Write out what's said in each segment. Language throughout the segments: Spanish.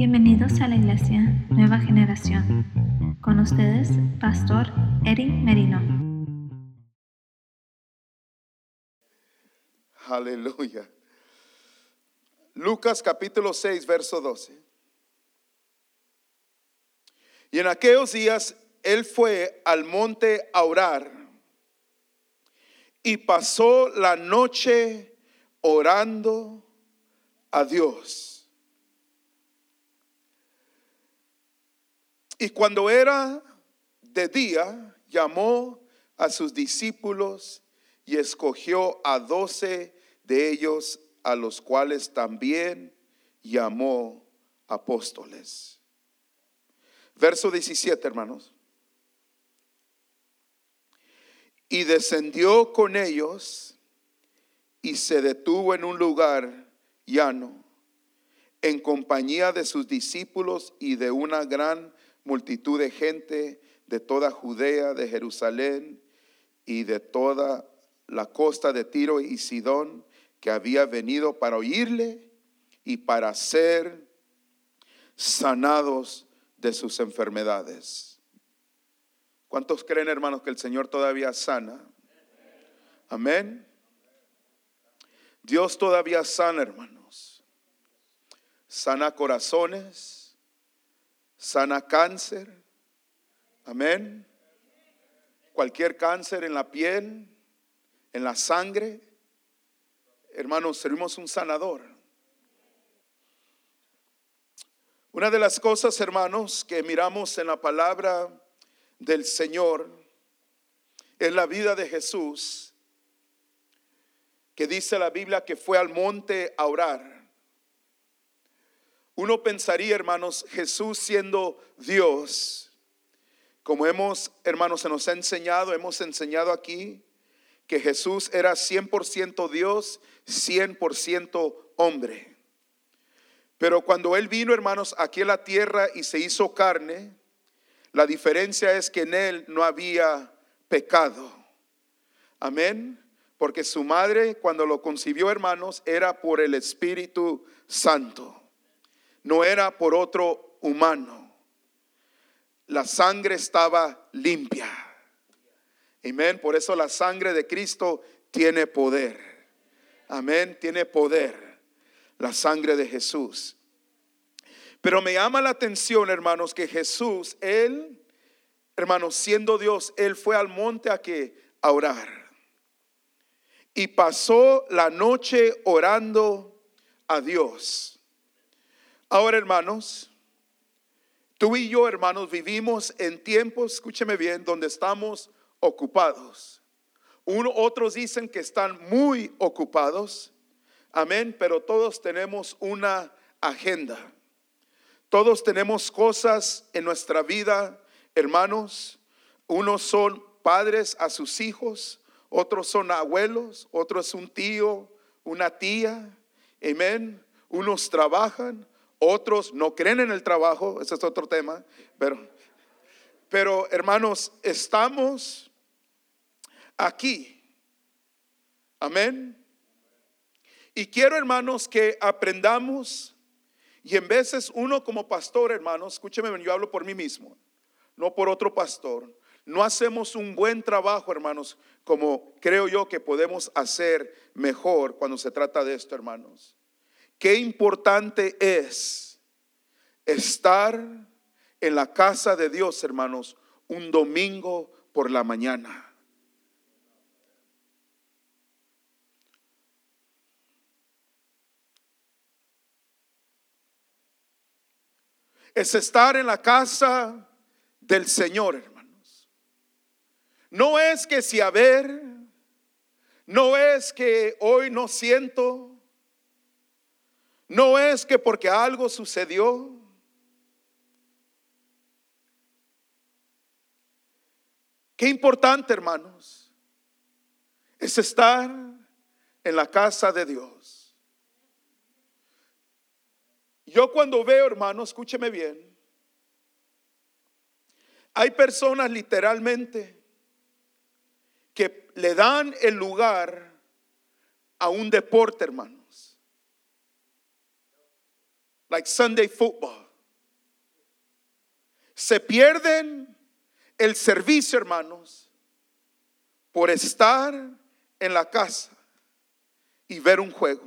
Bienvenidos a la Iglesia Nueva Generación. Con ustedes, Pastor Eric Merino. Aleluya. Lucas capítulo 6, verso 12. Y en aquellos días él fue al monte a orar y pasó la noche orando a Dios. Y cuando era de día, llamó a sus discípulos y escogió a doce de ellos, a los cuales también llamó apóstoles. Verso 17, hermanos. Y descendió con ellos y se detuvo en un lugar llano, en compañía de sus discípulos y de una gran multitud de gente de toda Judea, de Jerusalén y de toda la costa de Tiro y Sidón, que había venido para oírle y para ser sanados de sus enfermedades. ¿Cuántos creen, hermanos, que el Señor todavía sana? Amén. Dios todavía sana, hermanos. Sana corazones, sana cáncer. Amén. Cualquier cáncer en la piel, en la sangre. Hermanos, servimos un sanador. Una de las cosas, hermanos, que miramos en la palabra del Señor es la vida de Jesús, que dice la Biblia que fue al monte a orar. Uno pensaría, hermanos, Jesús siendo Dios, como hemos, hermanos, se nos ha enseñado, hemos enseñado aquí, que Jesús era 100% Dios, 100% hombre. Pero cuando Él vino, hermanos, aquí a la tierra y se hizo carne, la diferencia es que en Él no había pecado. Amén. Porque su madre, cuando lo concibió, hermanos, era por el Espíritu Santo. No era por otro humano. La sangre estaba limpia. Amén. Por eso la sangre de Cristo tiene poder. Amén. Tiene poder la sangre de Jesús. Pero me llama la atención, hermanos, que Jesús, Él, hermanos, siendo Dios, Él fue al monte a que a orar. Y pasó la noche orando a Dios. Ahora, hermanos, tú y yo, hermanos, vivimos en tiempos, escúcheme bien, donde estamos ocupados. Uno, otros dicen que están muy ocupados. Amén, pero todos tenemos una agenda. Todos tenemos cosas en nuestra vida, hermanos. Unos son padres a sus hijos, otros son abuelos, otros es un tío, una tía. Amén. Unos trabajan, otros no creen en el trabajo, ese es otro tema, pero pero hermanos, estamos aquí. Amén. Y quiero, hermanos, que aprendamos. Y en veces uno como pastor, hermanos, escúcheme, yo hablo por mí mismo, no por otro pastor. No hacemos un buen trabajo, hermanos, como creo yo que podemos hacer mejor cuando se trata de esto, hermanos. Qué importante es estar en la casa de Dios, hermanos, un domingo por la mañana. es estar en la casa del Señor, hermanos. No es que si a ver, no es que hoy no siento, no es que porque algo sucedió. Qué importante, hermanos, es estar en la casa de Dios. Yo cuando veo, hermano, escúcheme bien, hay personas literalmente que le dan el lugar a un deporte, hermanos. Like Sunday football. se pierden el servicio, hermanos, por estar en la casa y ver un juego.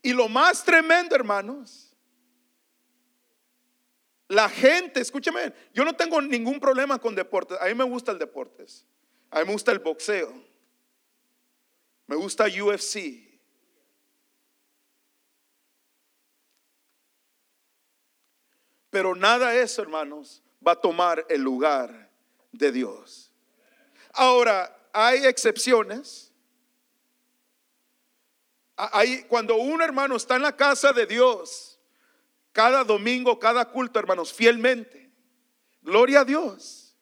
Y lo más tremendo, hermanos, la gente, escúchame, yo no tengo ningún problema con deportes. A mí me gusta el deportes. A mí me gusta el boxeo. Me gusta UFC. Pero nada eso, hermanos, va a tomar el lugar de Dios. Ahora, hay excepciones. Hay, cuando un hermano está en la casa de Dios, cada domingo, cada culto, hermanos, fielmente, gloria a Dios.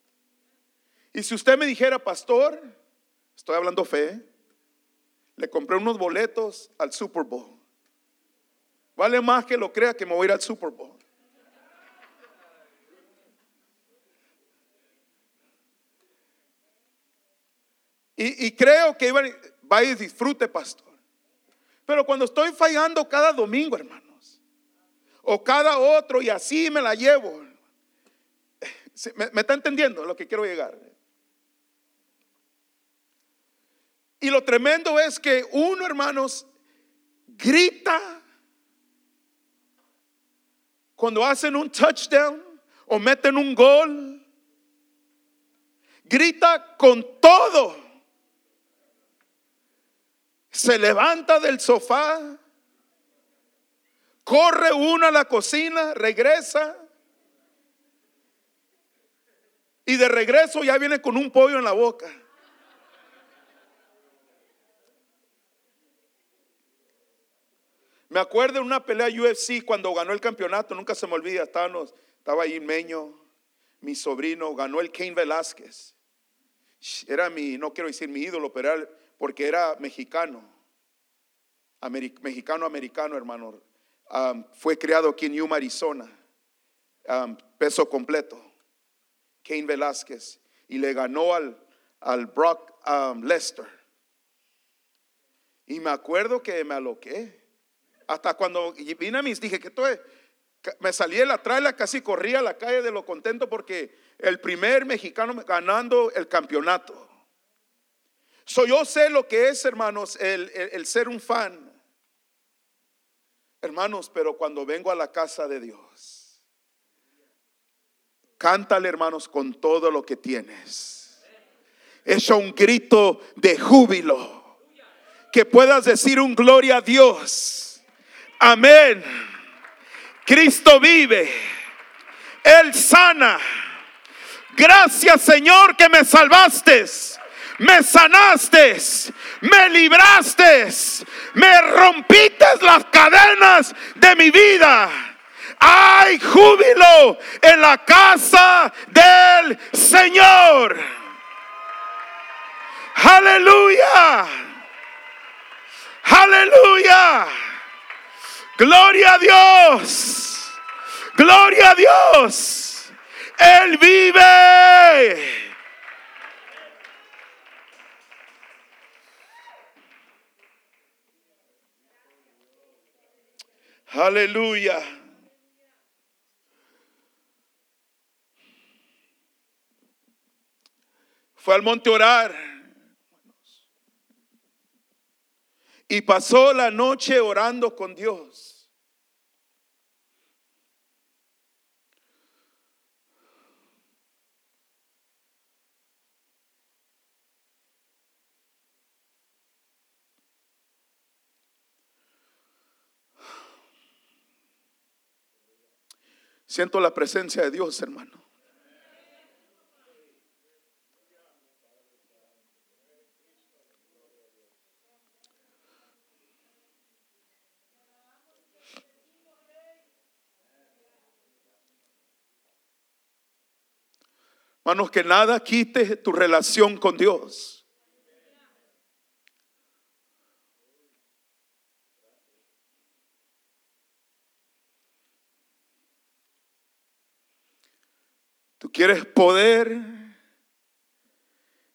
Y si usted me dijera, pastor, estoy hablando fe, le compré unos boletos al Super Bowl. Vale más que lo crea que me voy a ir al Super Bowl. Y, creo que va y disfrute, pastor. Pero cuando estoy fallando cada domingo, hermanos, o cada otro, y así me la llevo, ¿me, me está entendiendo lo que quiero llegar? Y lo tremendo es que uno, hermanos, grita cuando hacen un touchdown o meten un gol. Grita con todo se levanta del sofá, corre uno a la cocina, regresa. Y de regreso ya viene con un pollo en la boca. Me acuerdo de una pelea UFC cuando ganó el campeonato, nunca se me olvida, estaba ahí Meño, mi sobrino, ganó el Kane Velázquez. Era mi, no quiero decir mi ídolo, pero era porque era mexicano, mexicano americano, hermano. fue criado aquí en Yuma, Arizona, peso completo, Kane Velázquez, y le ganó al, al Brock Lester. Y me acuerdo que me aloqué. Hasta cuando vine a mis, dije que esto me salí de la trailer, casi corría a la calle de lo contento porque el primer mexicano ganando el campeonato. So, yo sé lo que es, hermanos, el, ser un fan. Hermanos, pero cuando vengo a la casa de Dios, cántale, hermanos, con todo lo que tienes. Echa un grito de júbilo. Que puedas decir un gloria a Dios. Amén. Cristo vive. Él sana. Gracias, Señor, que me salvaste me sanaste, me libraste, me rompiste las cadenas de mi vida. Hay júbilo en la casa del Señor. Aleluya. Aleluya. Gloria a Dios. Gloria a Dios. Él vive. Aleluya. Fue al monte orar. Y pasó la noche orando con Dios. Siento la presencia de Dios, hermano. Hermanos, que nada quite tu relación con Dios. ¿Quieres poder?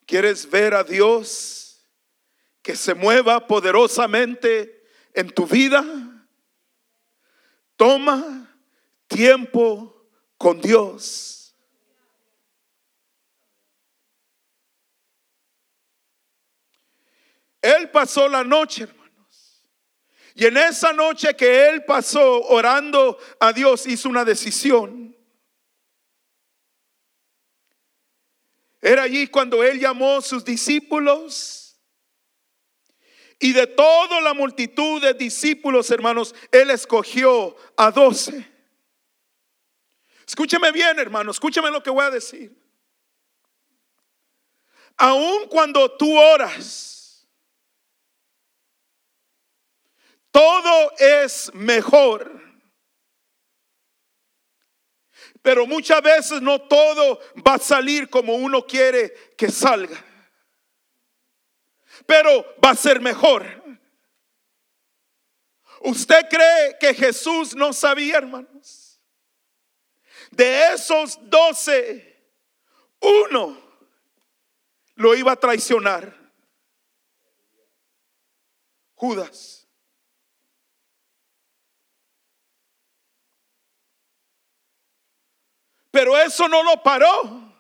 ¿Quieres ver a Dios que se mueva poderosamente en tu vida? Toma tiempo con Dios. Él pasó la noche, hermanos. Y en esa noche que él pasó orando a Dios, hizo una decisión. Era allí cuando él llamó a sus discípulos. Y de toda la multitud de discípulos, hermanos, él escogió a doce. Escúcheme bien, hermano, escúcheme lo que voy a decir. Aun cuando tú oras, todo es mejor. Pero muchas veces no todo va a salir como uno quiere que salga. Pero va a ser mejor. ¿Usted cree que Jesús no sabía, hermanos? De esos doce, uno lo iba a traicionar. Judas. Pero eso no lo paró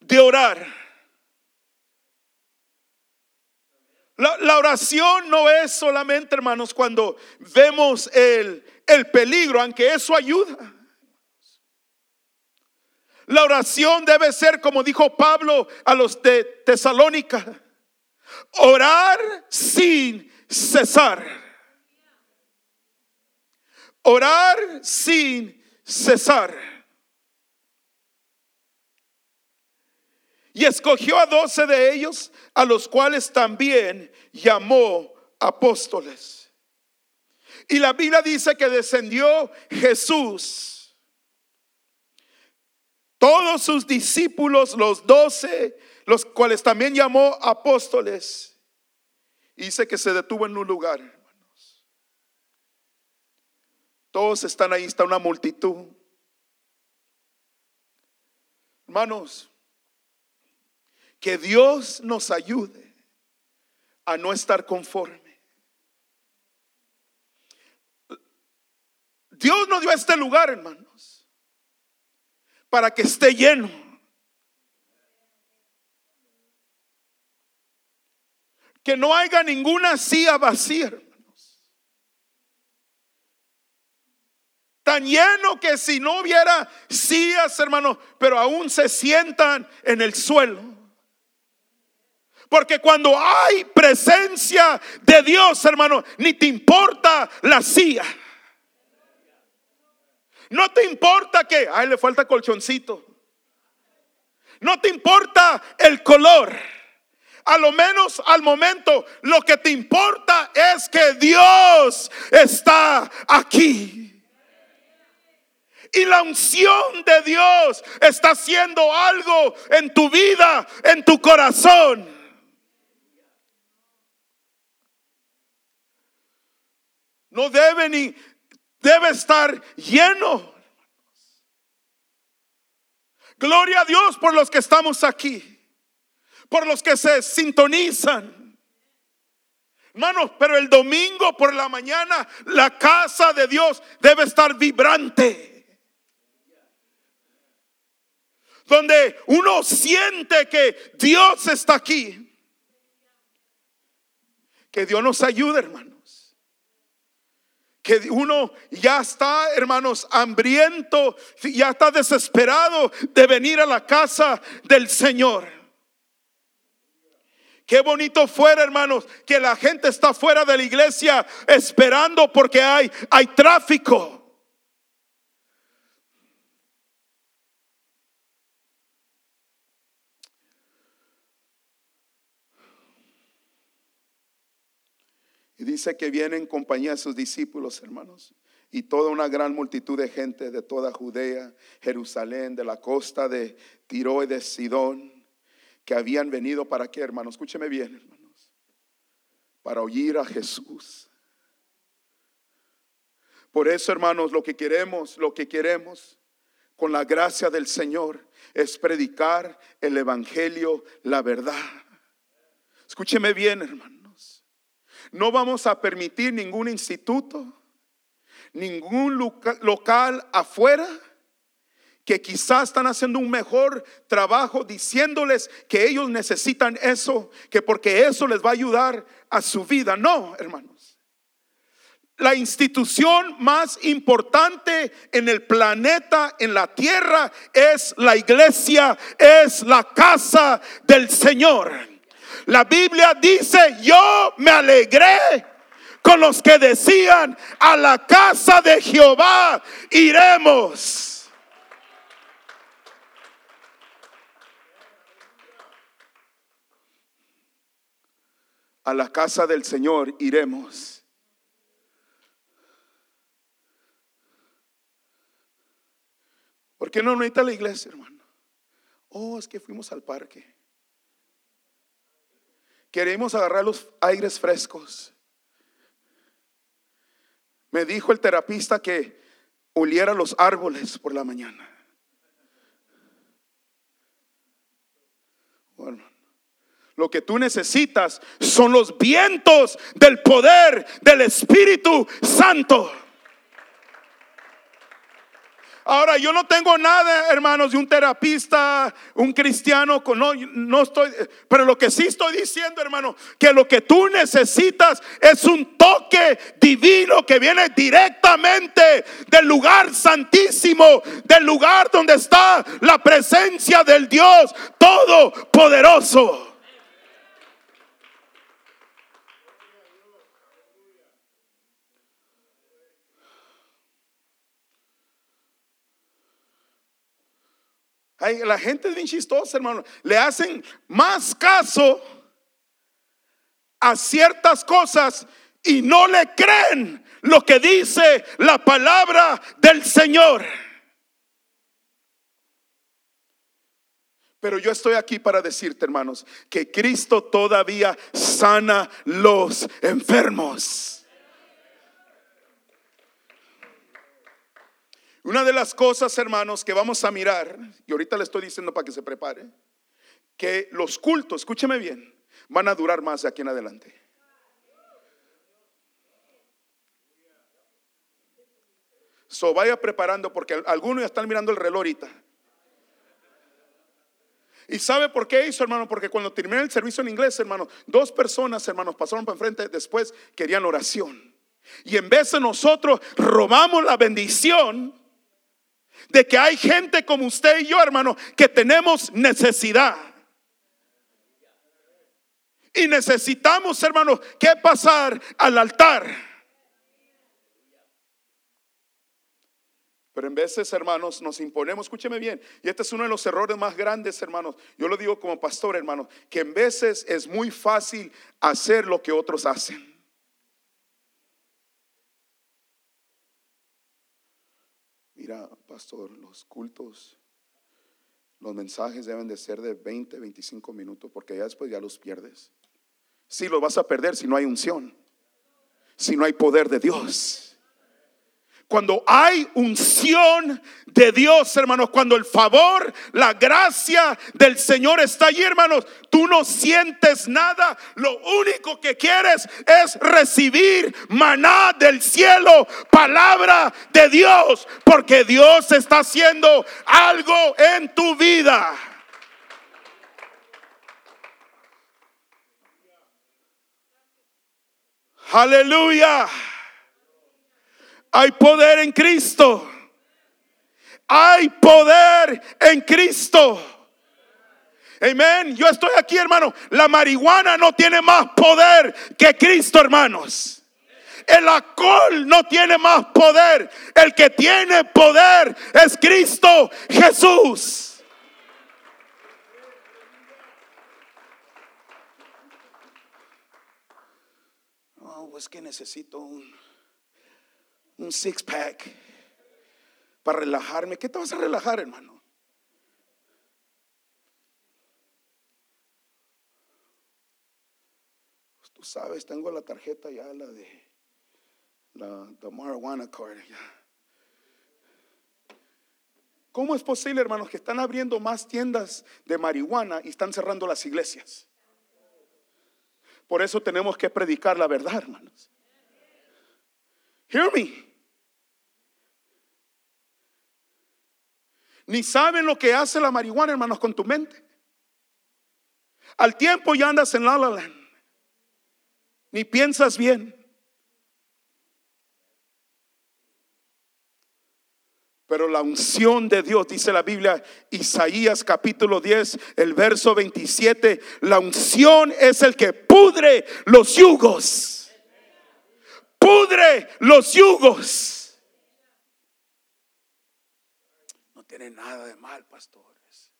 de orar. La, oración no es solamente, hermanos, cuando vemos el, el peligro, aunque eso ayuda. La oración debe ser, como dijo Pablo a los de Tesalónica, orar sin cesar. Orar sin cesar. Y escogió a doce de ellos, a los cuales también llamó apóstoles. Y la Biblia dice que descendió Jesús. Todos sus discípulos, los doce, los cuales también llamó apóstoles. Dice que se detuvo en un lugar. Todos están ahí, está una multitud. Hermanos, que Dios nos ayude a no estar conforme. Dios nos dio este lugar, hermanos, para que esté lleno. Que no haya ninguna silla vacía. Tan lleno que si no hubiera sillas, hermano, pero aún se sientan en el suelo. Porque cuando hay presencia de Dios, hermano, ni te importa la silla. No te importa que, ay, le falta colchoncito. No te importa el color. A lo menos al momento, lo que te importa es que Dios está aquí. Y la unción de Dios está haciendo algo en tu vida, en tu corazón. No debe ni, debe estar lleno. Gloria a Dios por los que estamos aquí, por los que se sintonizan. Hermanos, pero el domingo por la mañana la casa de Dios debe estar vibrante. Donde uno siente que Dios está aquí. Que Dios nos ayude, hermanos. Que uno ya está, hermanos, hambriento, ya está desesperado de venir a la casa del Señor. Qué bonito fuera, hermanos, que la gente está fuera de la iglesia esperando porque hay, hay tráfico. Dice que viene en compañía de sus discípulos, hermanos. Y toda una gran multitud de gente de toda Judea, Jerusalén, de la costa de Tiro y de Sidón, que habían venido para qué, hermanos. Escúcheme bien, hermanos. Para oír a Jesús. Por eso, hermanos, lo que queremos, lo que queremos con la gracia del Señor es predicar el Evangelio, la verdad. Escúcheme bien, hermano. No vamos a permitir ningún instituto, ningún loca- local afuera que quizás están haciendo un mejor trabajo diciéndoles que ellos necesitan eso, que porque eso les va a ayudar a su vida. No, hermanos. La institución más importante en el planeta, en la tierra, es la iglesia, es la casa del Señor. La Biblia dice, yo me alegré con los que decían, a la casa de Jehová iremos. A la casa del Señor iremos. ¿Por qué no necesita la iglesia, hermano? Oh, es que fuimos al parque. Queremos agarrar los aires frescos. Me dijo el terapista que oliera los árboles por la mañana. Hermano. Lo que tú necesitas son los vientos del poder del Espíritu Santo. Ahora, yo no tengo nada, hermanos, de un terapista, un cristiano, no, no estoy, pero lo que sí estoy diciendo, hermano, que lo que tú necesitas es un toque divino que viene directamente del lugar santísimo, del lugar donde está la presencia del Dios Todopoderoso. La gente es bien chistosa, hermano. Le hacen más caso a ciertas cosas y no le creen lo que dice la palabra del Señor. Pero yo estoy aquí para decirte, hermanos, que Cristo todavía sana los enfermos. Una de las cosas, hermanos, que vamos a mirar, y ahorita le estoy diciendo para que se prepare, que los cultos, escúcheme bien, van a durar más de aquí en adelante. So vaya preparando porque algunos ya están mirando el reloj ahorita. ¿Y sabe por qué hizo, hermano? Porque cuando terminé el servicio en inglés, hermano, dos personas, hermanos, pasaron para enfrente, después querían oración. Y en vez de nosotros robamos la bendición de que hay gente como usted y yo, hermano, que tenemos necesidad. Y necesitamos, hermano, que pasar al altar. Pero en veces, hermanos, nos imponemos, escúcheme bien, y este es uno de los errores más grandes, hermanos. Yo lo digo como pastor, hermano, que en veces es muy fácil hacer lo que otros hacen. Mira, pastor, los cultos, los mensajes deben de ser de 20, 25 minutos, porque ya después ya los pierdes. Si los vas a perder si no hay unción, si no hay poder de Dios. Cuando hay unción de Dios, hermanos, cuando el favor, la gracia del Señor está allí, hermanos, tú no sientes nada. Lo único que quieres es recibir maná del cielo, palabra de Dios, porque Dios está haciendo algo en tu vida. Aleluya. Hay poder en Cristo. Hay poder en Cristo. Amén. Yo estoy aquí, hermano. La marihuana no tiene más poder que Cristo, hermanos. El alcohol no tiene más poder. El que tiene poder es Cristo Jesús. Oh, pues que necesito un un six pack para relajarme. ¿Qué te vas a relajar, hermano? Pues tú sabes, tengo la tarjeta ya, la de la the marijuana card. ¿Cómo es posible, hermanos, que están abriendo más tiendas de marihuana y están cerrando las iglesias? Por eso tenemos que predicar la verdad, hermanos. Hear me. Ni saben lo que hace la marihuana, hermanos, con tu mente. Al tiempo ya andas en la la. Ni piensas bien. Pero la unción de Dios, dice la Biblia, Isaías capítulo 10, el verso 27, la unción es el que pudre los yugos. Pudre los yugos. No tiene nada de mal, pastores.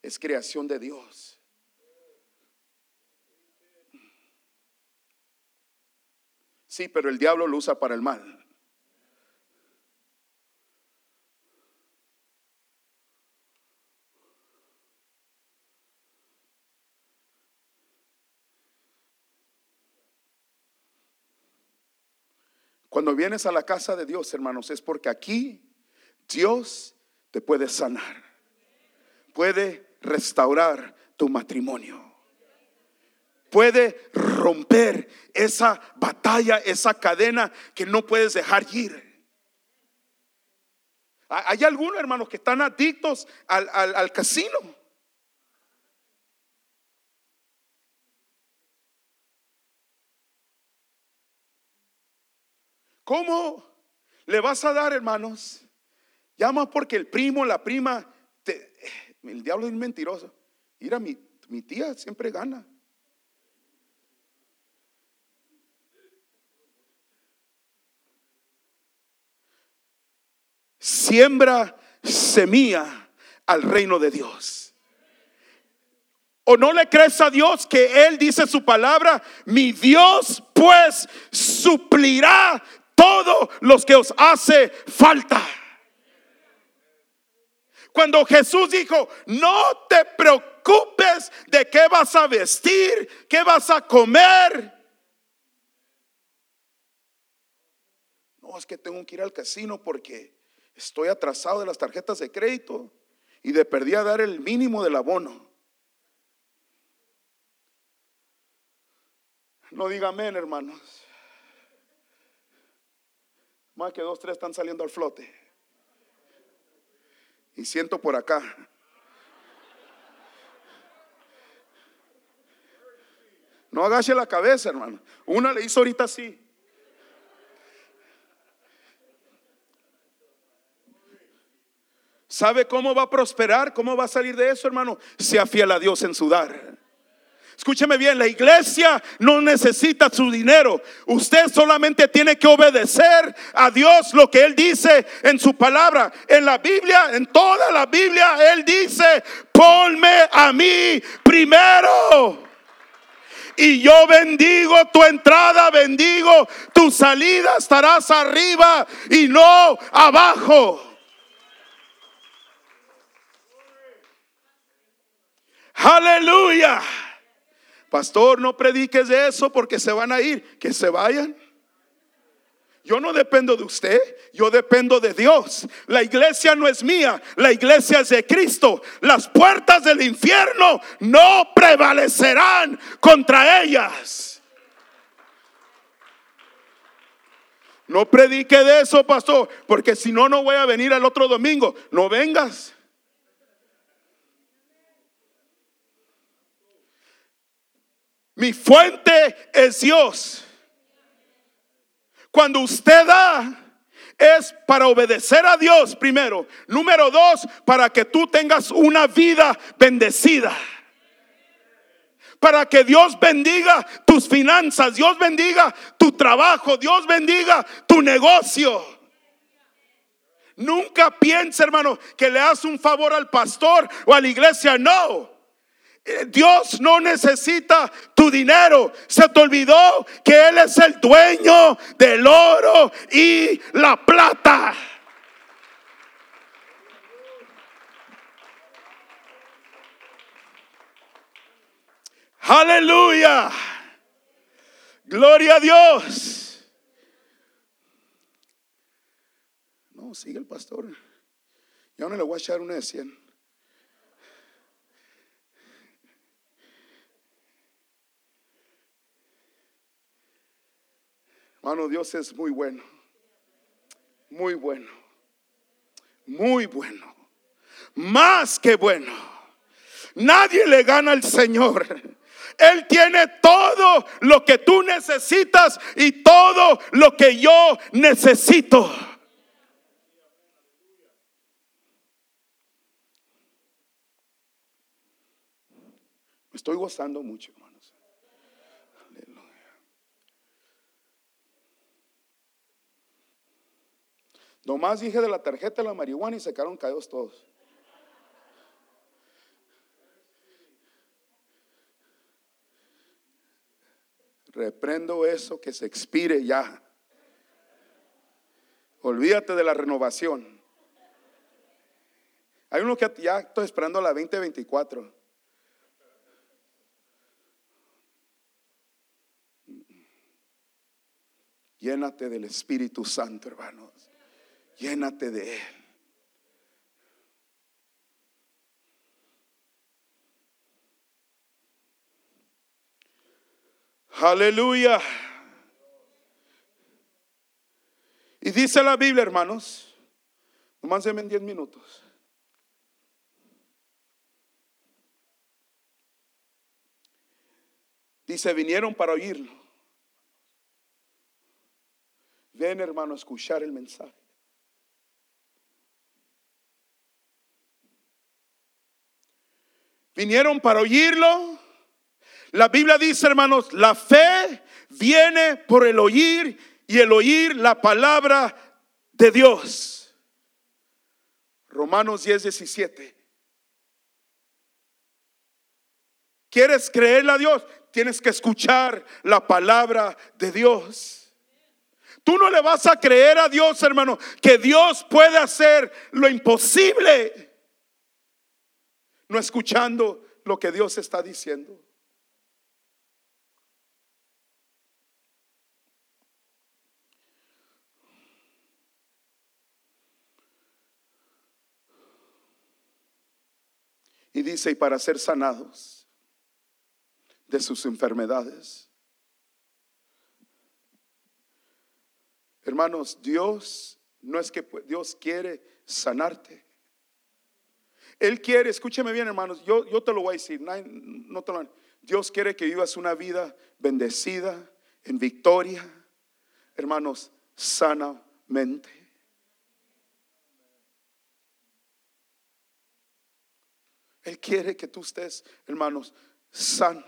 Es creación de Dios. Sí, pero el diablo lo usa para el mal. Cuando vienes a la casa de Dios, hermanos, es porque aquí Dios te puede sanar, puede restaurar tu matrimonio, puede romper esa batalla, esa cadena que no puedes dejar ir. Hay algunos hermanos que están adictos al, al casino. ¿Cómo le vas a dar, hermanos? Llama porque el primo, la prima, el diablo es mentiroso. Mira, mi, mi tía siempre gana. Siembra semilla al reino de Dios. ¿O no le crees a Dios que Él dice su palabra? Mi Dios pues suplirá todos los que os hace falta. Cuando Jesús dijo, no te preocupes de qué vas a vestir, qué vas a comer. No, es que tengo que ir al casino porque estoy atrasado de las tarjetas de crédito y de perdí a dar el mínimo del abono. No diga amén, hermanos. Más que dos, tres están saliendo al flote. Y siento por acá. No agache la cabeza, hermano. Una le hizo ahorita así. ¿Sabe cómo va a prosperar? ¿Cómo va a salir de eso, hermano? Sea fiel a Dios en su dar. Escúcheme bien, la iglesia no necesita su dinero. Usted solamente tiene que obedecer a Dios lo que Él dice en su palabra. En la Biblia, en toda la Biblia, Él dice, ponme a mí primero. Y yo bendigo tu entrada, bendigo tu salida, estarás arriba y no abajo. Aleluya. Pastor, no prediques de eso porque se van a ir. Que se vayan. Yo no dependo de usted, yo dependo de Dios. La iglesia no es mía, la iglesia es de Cristo. Las puertas del infierno no prevalecerán contra ellas. No predique de eso, pastor, porque si no, no voy a venir el otro domingo. No vengas. Mi fuente es Dios. Cuando usted da, es para obedecer a Dios primero. Número dos, para que tú tengas una vida bendecida. Para que Dios bendiga tus finanzas, Dios bendiga tu trabajo, Dios bendiga tu negocio. Nunca piense, hermano, que le hace un favor al pastor o a la iglesia. No. Eh, Dios no necesita tu dinero. Se te olvidó que Él es el dueño del oro y la plata. Aleluya. Gloria a Dios. No, sigue el pastor. Yo no le voy a echar una de 100. Mano, Dios es muy bueno. Muy bueno. Muy bueno. Más que bueno. Nadie le gana al Señor. Él tiene todo lo que tú necesitas y todo lo que yo necesito. Me estoy gozando mucho, hermanos. Nomás dije de la tarjeta de la marihuana y se quedaron caídos todos. Reprendo eso que se expire ya. Olvídate de la renovación. Hay uno que ya estoy esperando la 2024. Llénate del Espíritu Santo, hermanos. Llénate de Él. Aleluya. Y dice la Biblia, hermanos, nomás en 10 minutos. Dice, vinieron para oírlo. Ven, hermano, a escuchar el mensaje. Vinieron para oírlo. La Biblia dice, hermanos, la fe viene por el oír y el oír la palabra de Dios. Romanos 10, 17. ¿Quieres creerle a Dios? Tienes que escuchar la palabra de Dios. Tú no le vas a creer a Dios, hermano, que Dios puede hacer lo imposible. No escuchando lo que Dios está diciendo. Y dice, y para ser sanados de sus enfermedades. Hermanos, Dios no es que Dios quiere sanarte. Él quiere, escúcheme bien hermanos, yo, yo te lo voy a decir, no, te lo, Dios quiere que vivas una vida bendecida, en victoria, hermanos, sanamente. Él quiere que tú estés, hermanos, sano.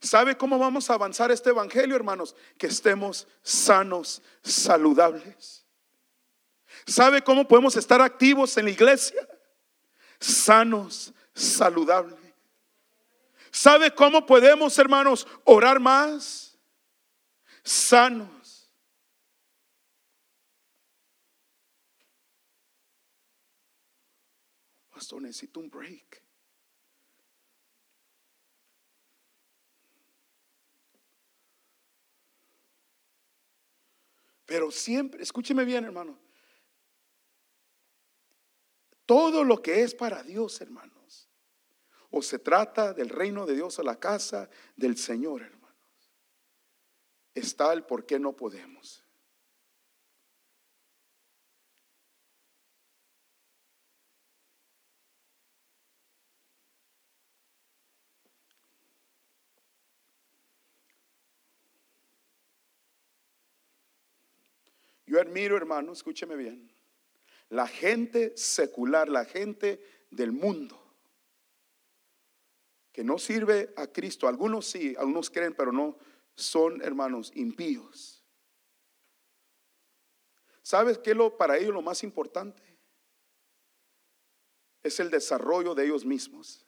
¿Sabe cómo vamos a avanzar este evangelio, hermanos? Que estemos sanos, saludables. ¿Sabe cómo podemos estar activos en la iglesia? Sanos, saludables. ¿Sabe cómo podemos, hermanos, orar más? Sanos. pastor, necesito un break. Pero siempre, escúcheme bien, hermano. Todo lo que es para Dios, hermanos. O se trata del reino de Dios a la casa del Señor, hermanos. Está el por qué no podemos. Yo admiro, hermano, escúcheme bien, la gente secular, la gente del mundo, que no sirve a Cristo. Algunos sí, algunos creen, pero no son, hermanos, impíos. ¿Sabes qué es lo para ellos lo más importante? Es el desarrollo de ellos mismos.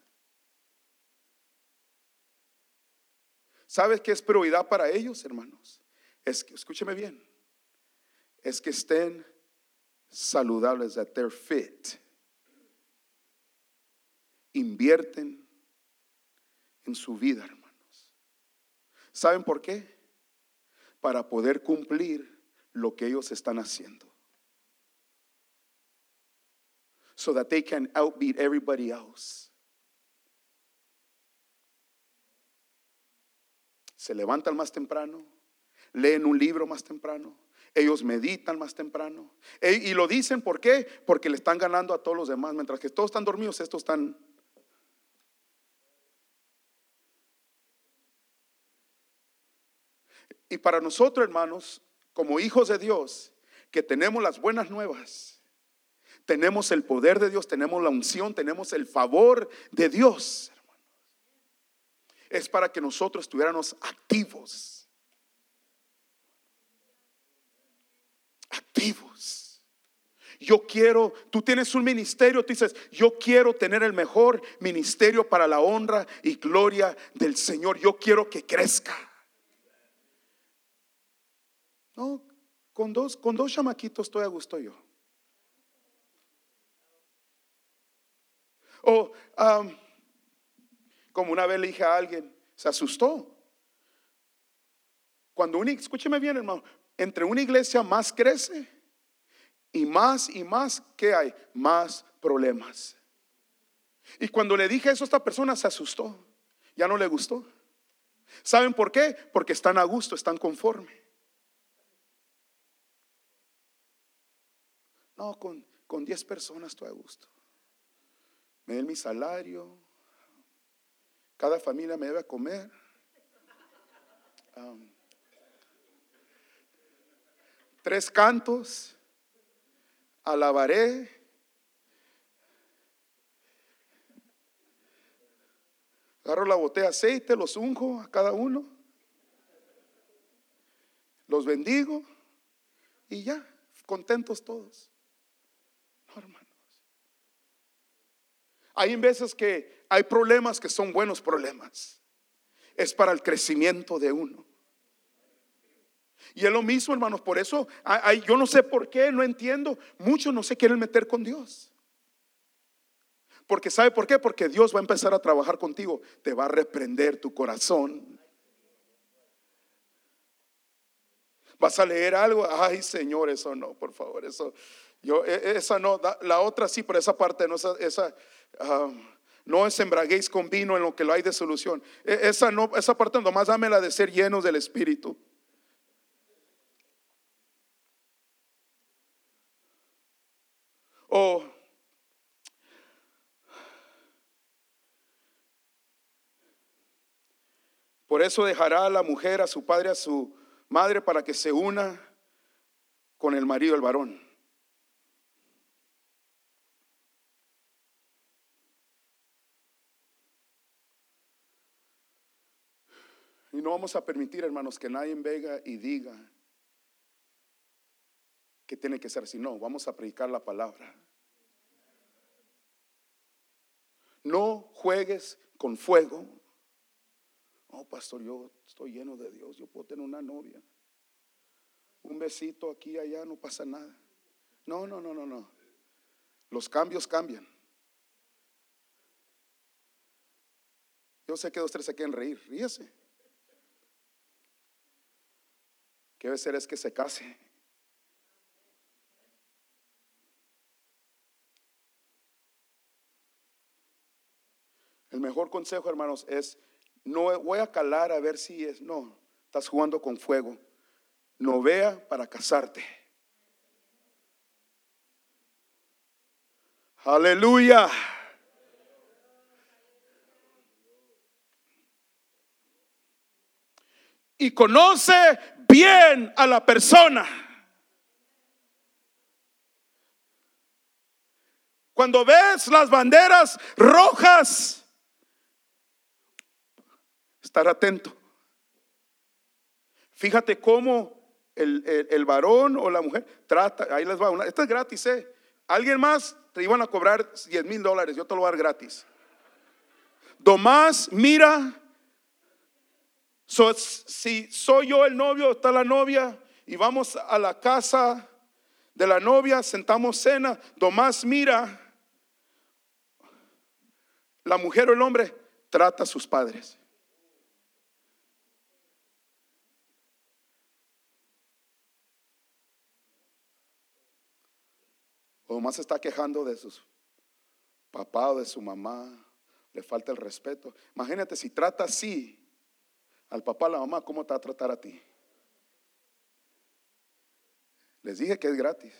¿Sabes qué es prioridad para ellos, hermanos? Es que, escúcheme bien, es que estén saludables, that they're fit. Invierten en su vida, hermanos. ¿Saben por qué? Para poder cumplir lo que ellos están haciendo. So that they can outbeat everybody else. Se levantan más temprano, leen un libro más temprano, Ellos meditan más temprano. E- Y lo dicen, ¿por qué? Porque le están ganando a todos los demás. Mientras que todos están dormidos, estos están... Y para nosotros, hermanos, como hijos de Dios, que tenemos las buenas nuevas, tenemos el poder de Dios, tenemos la unción, tenemos el favor de Dios, hermanos. Es para que nosotros estuviéramos activos. Activos. Yo quiero, tú tienes un ministerio, tú dices, yo quiero tener el mejor ministerio para la honra y gloria del Señor. Yo quiero que crezca. No, con dos, con dos chamaquitos estoy a gusto yo. O como una vez le dije a alguien, se asustó. Cuando una, escúcheme bien, hermano, entre una iglesia más crece y más y más, ¿qué hay? Más problemas. Y cuando le dije eso, esta persona se asustó. Ya no le gustó. ¿Saben por qué? Porque están a gusto, están conforme. No, con, con 10 personas estoy a gusto. Me den mi salario. Cada familia me debe comer. Am, tres cantos. Alabaré. Agarro la botella de aceite, los unjo a cada uno. Los bendigo. Y ya, contentos todos. No, hermanos. Hay veces que hay problemas que son buenos problemas. Es para el crecimiento de uno. Y es lo mismo, hermanos. Por eso yo no sé por qué, no entiendo. Muchos no se quieren meter con Dios. Porque ¿sabe por qué? Porque Dios va a empezar a trabajar contigo. Te va a reprender tu corazón. Vas a leer algo, ay Señor, eso no, por favor, eso, yo, e- esa no, la otra sí, pero esa parte no, esa, esa, no es embraguéis con vino en lo que lo hay de solución. E- esa no, esa parte nomás dámela de ser llenos del Espíritu. O por eso dejará a la mujer a su padre, a su madre, para que se una con el marido, el varón. Y no vamos a permitir, hermanos, que nadie venga y diga que tiene que ser así. No, vamos a predicar la palabra. No juegues con fuego. Oh, pastor, yo estoy lleno de Dios. Yo puedo tener una novia. Un besito aquí y allá, no pasa nada. No, no, no, no, no. Los cambios cambian. Yo sé que dos, tres se quieren reír. Ríese. Que debe ser es que se case. El mejor consejo, hermanos, es no voy a calar a ver si es, no, estás jugando con fuego. No vea para casarte. Aleluya. Y conoce bien a la persona. Cuando ves las banderas rojas, estar atento. Fíjate cómo el, el- el varón o la mujer trata, ahí les va una, esto es gratis, ¿eh? Alguien más te iban a cobrar 10 mil dólares, yo te lo voy a dar gratis. Tomás, mira, si soy yo el novio, está la novia, y vamos a la casa de la novia, sentamos cena, Tomás mira, la mujer o el hombre trata a sus padres. O más se está quejando de sus papá o de su mamá, le falta el respeto. Imagínate si trata así al papá, a la mamá, ¿cómo te va a tratar a ti? Les dije que es gratis.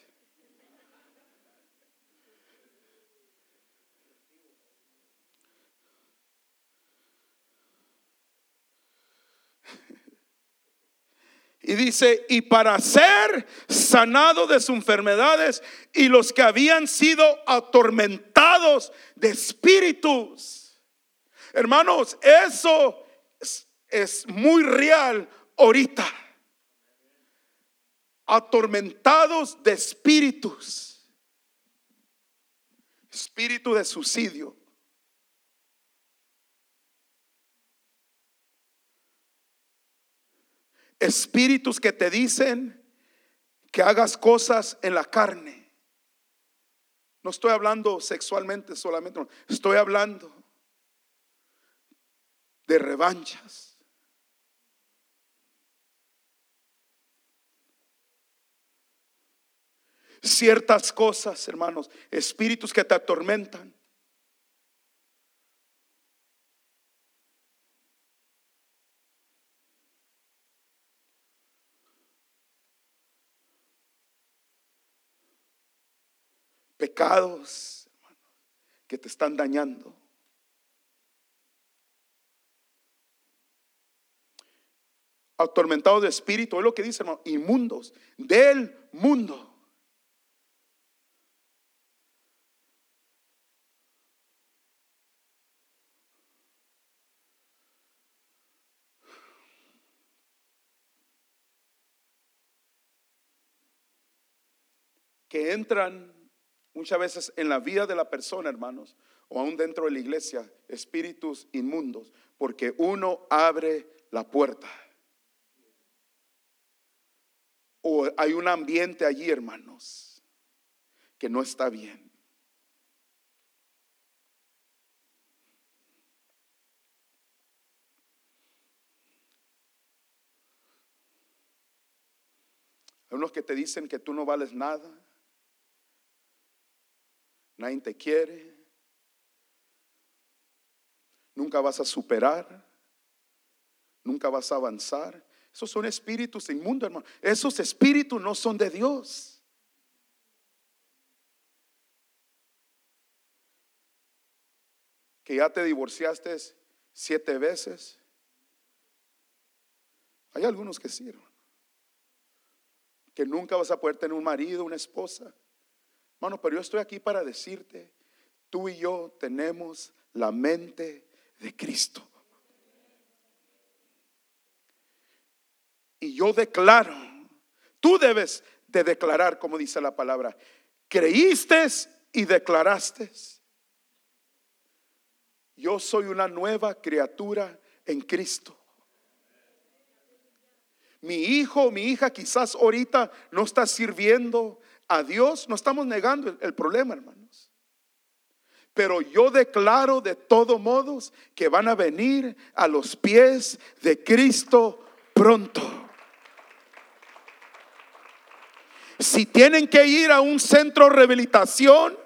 Y dice, y para ser sanado de sus enfermedades y los que habían sido atormentados de espíritus. Hermanos, eso es, es muy real ahorita. Atormentados de espíritus. Espíritu de suicidio. Espíritus que te dicen que hagas cosas en la carne. No estoy hablando sexualmente solamente, estoy hablando de revanchas. Ciertas cosas, hermanos, espíritus que te atormentan. Que te están dañando. Atormentados de espíritu, es lo que dice, inmundos del mundo. que entran muchas veces en la vida de la persona, hermanos, o aún dentro de la iglesia, espíritus inmundos, porque uno abre la puerta. O hay un ambiente allí, hermanos, que no está bien. Hay unos que te dicen que tú no vales nada nadie te quiere, nunca vas a superar, nunca vas a avanzar. Esos son espíritus inmundos, hermano. Esos espíritus no son de Dios. Que ya te divorciaste siete veces. Hay algunos que sí, Que nunca vas a poder tener un marido, una esposa. Hermano, pero yo estoy aquí para decirte, tú y yo tenemos la mente de Cristo. Y yo declaro, tú debes de declarar, como dice la palabra, creíste y declaraste. Yo soy una nueva criatura en Cristo. Mi hijo, mi hija quizás ahorita no está sirviendo a Dios, no estamos negando el, problema, hermanos. Pero yo declaro de todos modos que van a venir a los pies de Cristo pronto. Si tienen que ir a un centro de rehabilitación,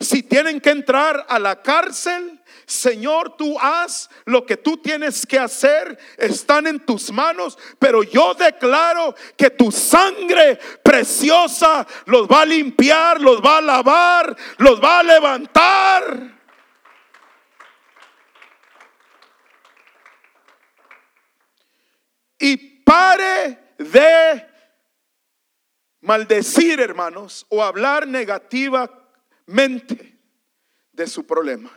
si tienen que entrar a la cárcel, Señor, tú haz lo que tú tienes que hacer, están en tus manos, pero yo declaro que tu sangre preciosa los va a limpiar, los va a lavar, los va a levantar. Y pare de maldecir, hermanos, o hablar negativamente de su problema.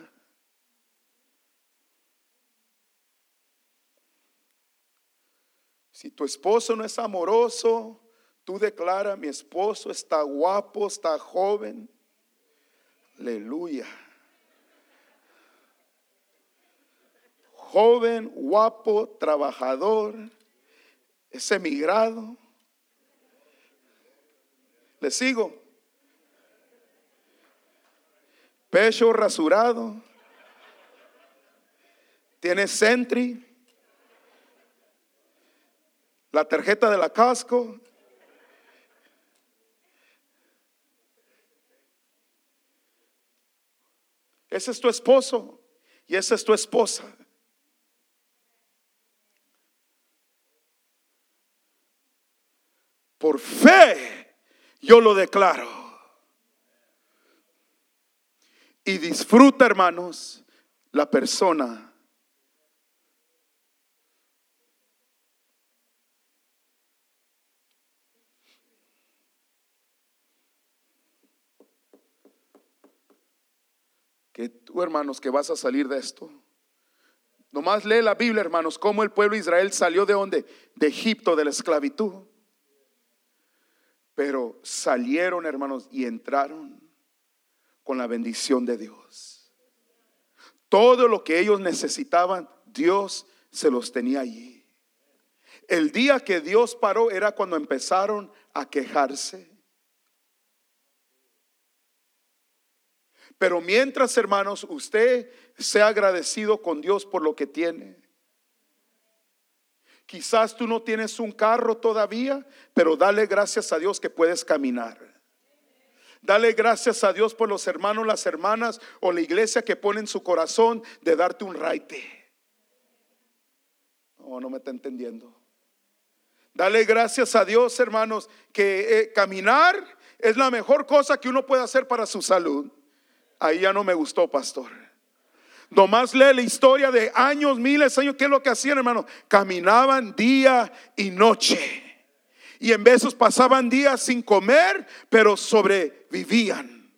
Si tu esposo no es amoroso, tú declara, mi esposo está guapo, está joven. Aleluya. Joven, guapo, trabajador, es emigrado. Le sigo. Pecho rasurado. Tiene centri la tarjeta de la casco. Ese es tu esposo y esa es tu esposa. Por fe Yo lo declaro. Y disfruta, hermanos, la persona que hermanos, que vas a salir de esto. Nomás lee la Biblia, hermanos, cómo el pueblo de Israel salió de donde? De Egipto, de la esclavitud. Pero salieron, hermanos, y entraron con la bendición de Dios. Todo lo que ellos necesitaban, Dios se los tenía allí. El día que Dios paró era cuando empezaron a quejarse Pero mientras, hermanos, usted sea agradecido con Dios por lo que tiene. Quizás tú no tienes un carro todavía, pero dale gracias a Dios que puedes caminar. Dale gracias a Dios por los hermanos, las hermanas o la iglesia que pone en su corazón de darte un raite. No, no me está entendiendo. Dale gracias a Dios, hermanos, que eh, caminar es la mejor cosa que uno puede hacer para su salud ahí ya no me gustó, pastor. Nomás lee la historia de años, miles de años. ¿Qué es lo que hacían, hermano? Caminaban día y noche. Y en veces pasaban días sin comer, pero sobrevivían.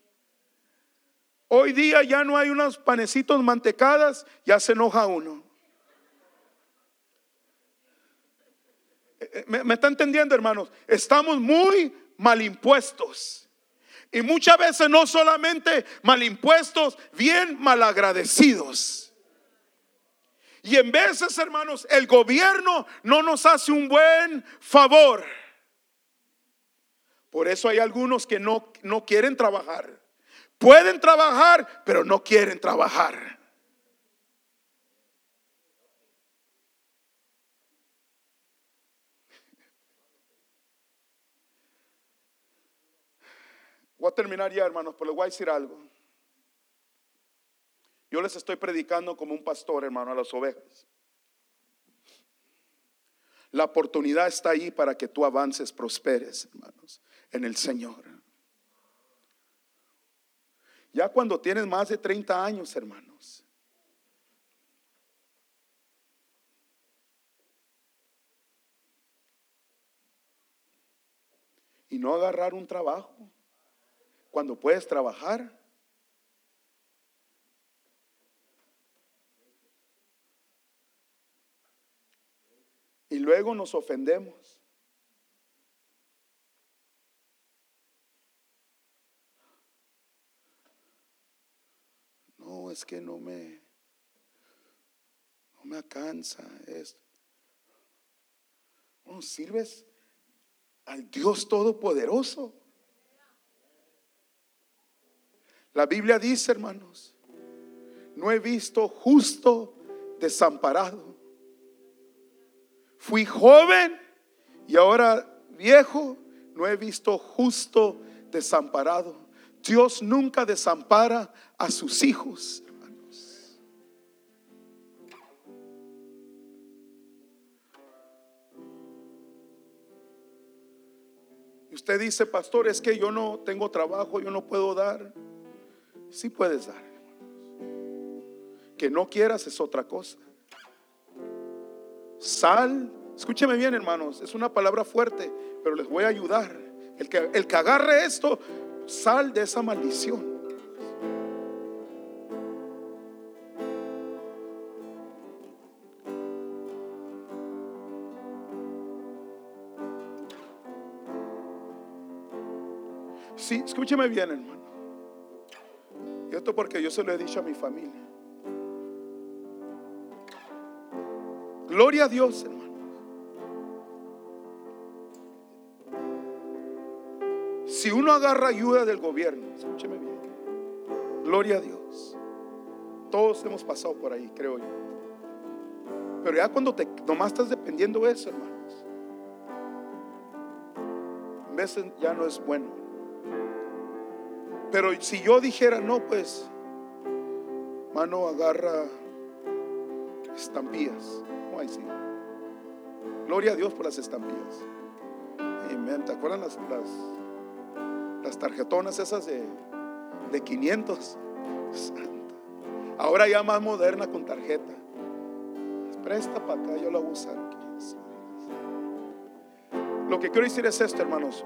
Hoy día ya no hay unos panecitos mantecadas, ya se enoja uno. Eh, eh, ¿Me, me está entendiendo, hermanos? Estamos muy mal impuestos. Y muchas veces no solamente mal impuestos, bien malagradecidos. Y en veces, hermanos, el gobierno no nos hace un buen favor. Por eso hay algunos que no, no quieren trabajar. Pueden trabajar, pero no quieren trabajar. Voy a terminar ya, hermanos, pero les voy a decir algo. Yo les estoy predicando como un pastor, hermano, a las ovejas. La oportunidad está ahí para que tú avances, prosperes, hermanos, en el Señor. Ya cuando tienes más de 30 años, hermanos. Y no agarrar un trabajo cuando puedes trabajar. Y luego nos ofendemos. No, es que no me no me alcanza esto. No sirves al Dios todopoderoso. La Biblia dice, hermanos, no he visto justo desamparado. Fui joven y ahora viejo, no he visto justo desamparado. Dios nunca desampara a sus hijos, hermanos. Usted dice, pastor, es que yo no tengo trabajo, yo no puedo dar. Si puedes dar. Que no quieras es otra cosa. Sal, escúcheme bien hermanos, es una palabra fuerte, pero les voy a ayudar. El que, el que agarre esto, sal de esa maldición. Sí, escúcheme bien, hermano porque yo se lo he dicho a mi familia. Gloria a Dios, hermano. Si uno agarra ayuda del gobierno, escúcheme bien. Gloria a Dios. Todos hemos pasado por ahí, creo yo. Pero ya cuando te nomás estás dependiendo de eso, hermanos, a veces ya no es bueno. Pero si yo dijera, no, pues, mano agarra estampillas. ¿Cómo decir? Gloria a Dios por las estampillas. Amén. ¿Te acuerdan las, las las tarjetonas esas de, de 500. Santo. Ahora ya más moderna con tarjeta. Presta para acá, yo la voy a usar. Lo que quiero decir es esto, hermanos.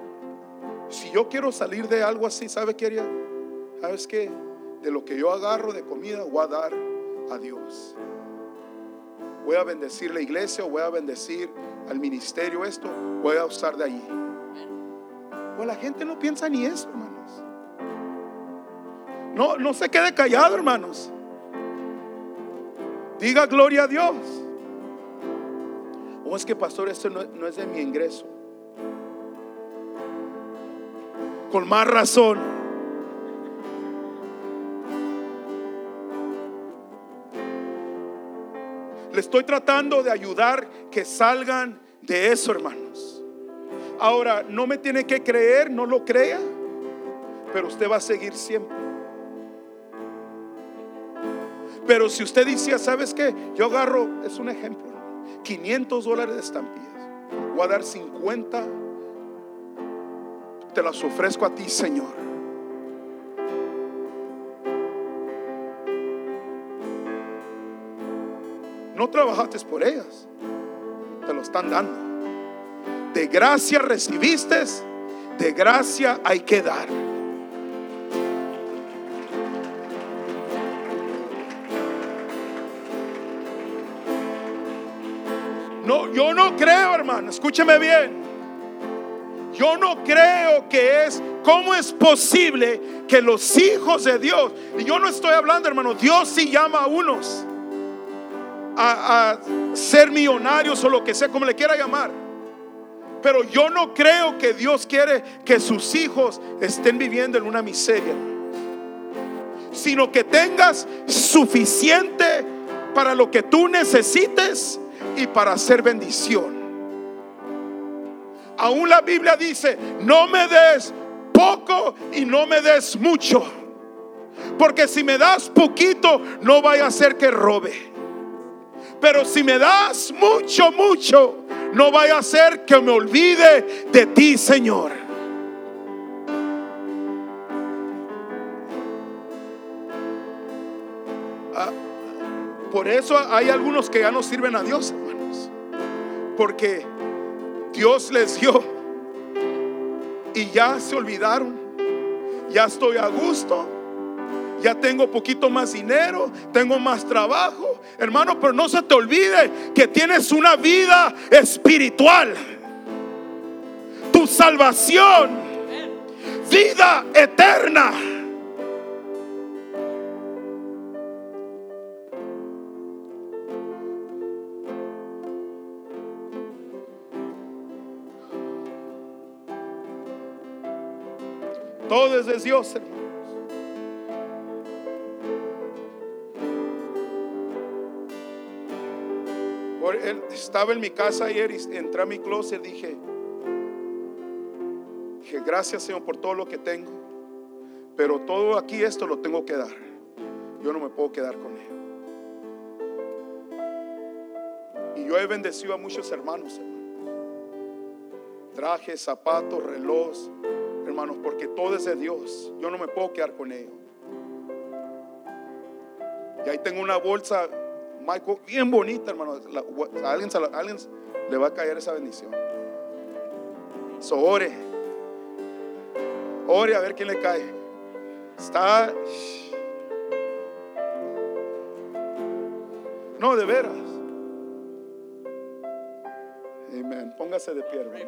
Si yo quiero salir de algo así, ¿sabe qué? ¿Sabes qué? De lo que yo agarro de comida, voy a dar a Dios. Voy a bendecir la iglesia voy a bendecir al ministerio esto, voy a usar de allí. Pues la gente no piensa ni eso, hermanos. No, no se quede callado, hermanos. Diga gloria a Dios. O es que, pastor, esto no es de mi ingreso. Con más razón. Le estoy tratando de ayudar que salgan de eso, hermanos. Ahora, no me tiene que creer, no lo crea, pero usted va a seguir siempre. Pero si usted decía, ¿sabes qué? Yo agarro, es un ejemplo, 500 dólares de estampillas. Voy a dar 50. Te las ofrezco a ti, Señor. No trabajaste por ellas. Te lo están dando. De gracia recibiste, de gracia hay que dar. No, yo no creo, hermano, escúcheme bien. Yo no creo que es, ¿cómo es posible que los hijos de Dios, y yo no estoy hablando, hermano, Dios sí llama a unos a, a ser millonarios o lo que sea, como le quiera llamar. Pero yo no creo que Dios quiere que sus hijos estén viviendo en una miseria, sino que tengas suficiente para lo que tú necesites y para hacer bendición. Aún la Biblia dice, no me des poco y no me des mucho. Porque si me das poquito, no vaya a ser que robe. Pero si me das mucho, mucho, no vaya a ser que me olvide de ti, Señor. Ah, por eso hay algunos que ya no sirven a Dios, hermanos. Porque Dios les dio y ya se olvidaron. Ya estoy a gusto. Ya tengo poquito más dinero, tengo más trabajo, hermano, pero no se te olvide que tienes una vida espiritual. Tu salvación, vida eterna. Todo es de Dios, hermanos. Él- estaba en mi casa ayer y entré a mi closet y dije, dije, gracias Señor por todo lo que tengo, pero todo aquí esto lo tengo que dar. Yo no me puedo quedar con ello. Y yo he bendecido a muchos hermanos, hermanos. Trajes, zapatos, reloj, hermanos, porque todo es de Dios. Yo no me puedo quedar con ello. Y ahí tengo una bolsa, Michael, bien bonita, hermano. A, alguien, alguien le va a caer esa bendición. So, ore. Ore a ver quién le cae. Está. No, de veras. Amén. Póngase de pie, hermano.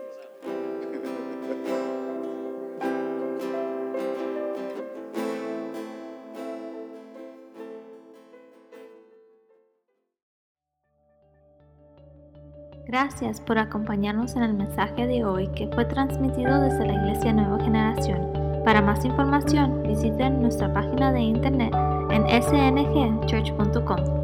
Gracias por acompañarnos en el mensaje de hoy que fue transmitido desde la Iglesia Nueva Generación. Para más información, visiten nuestra página de internet en sngchurch.com.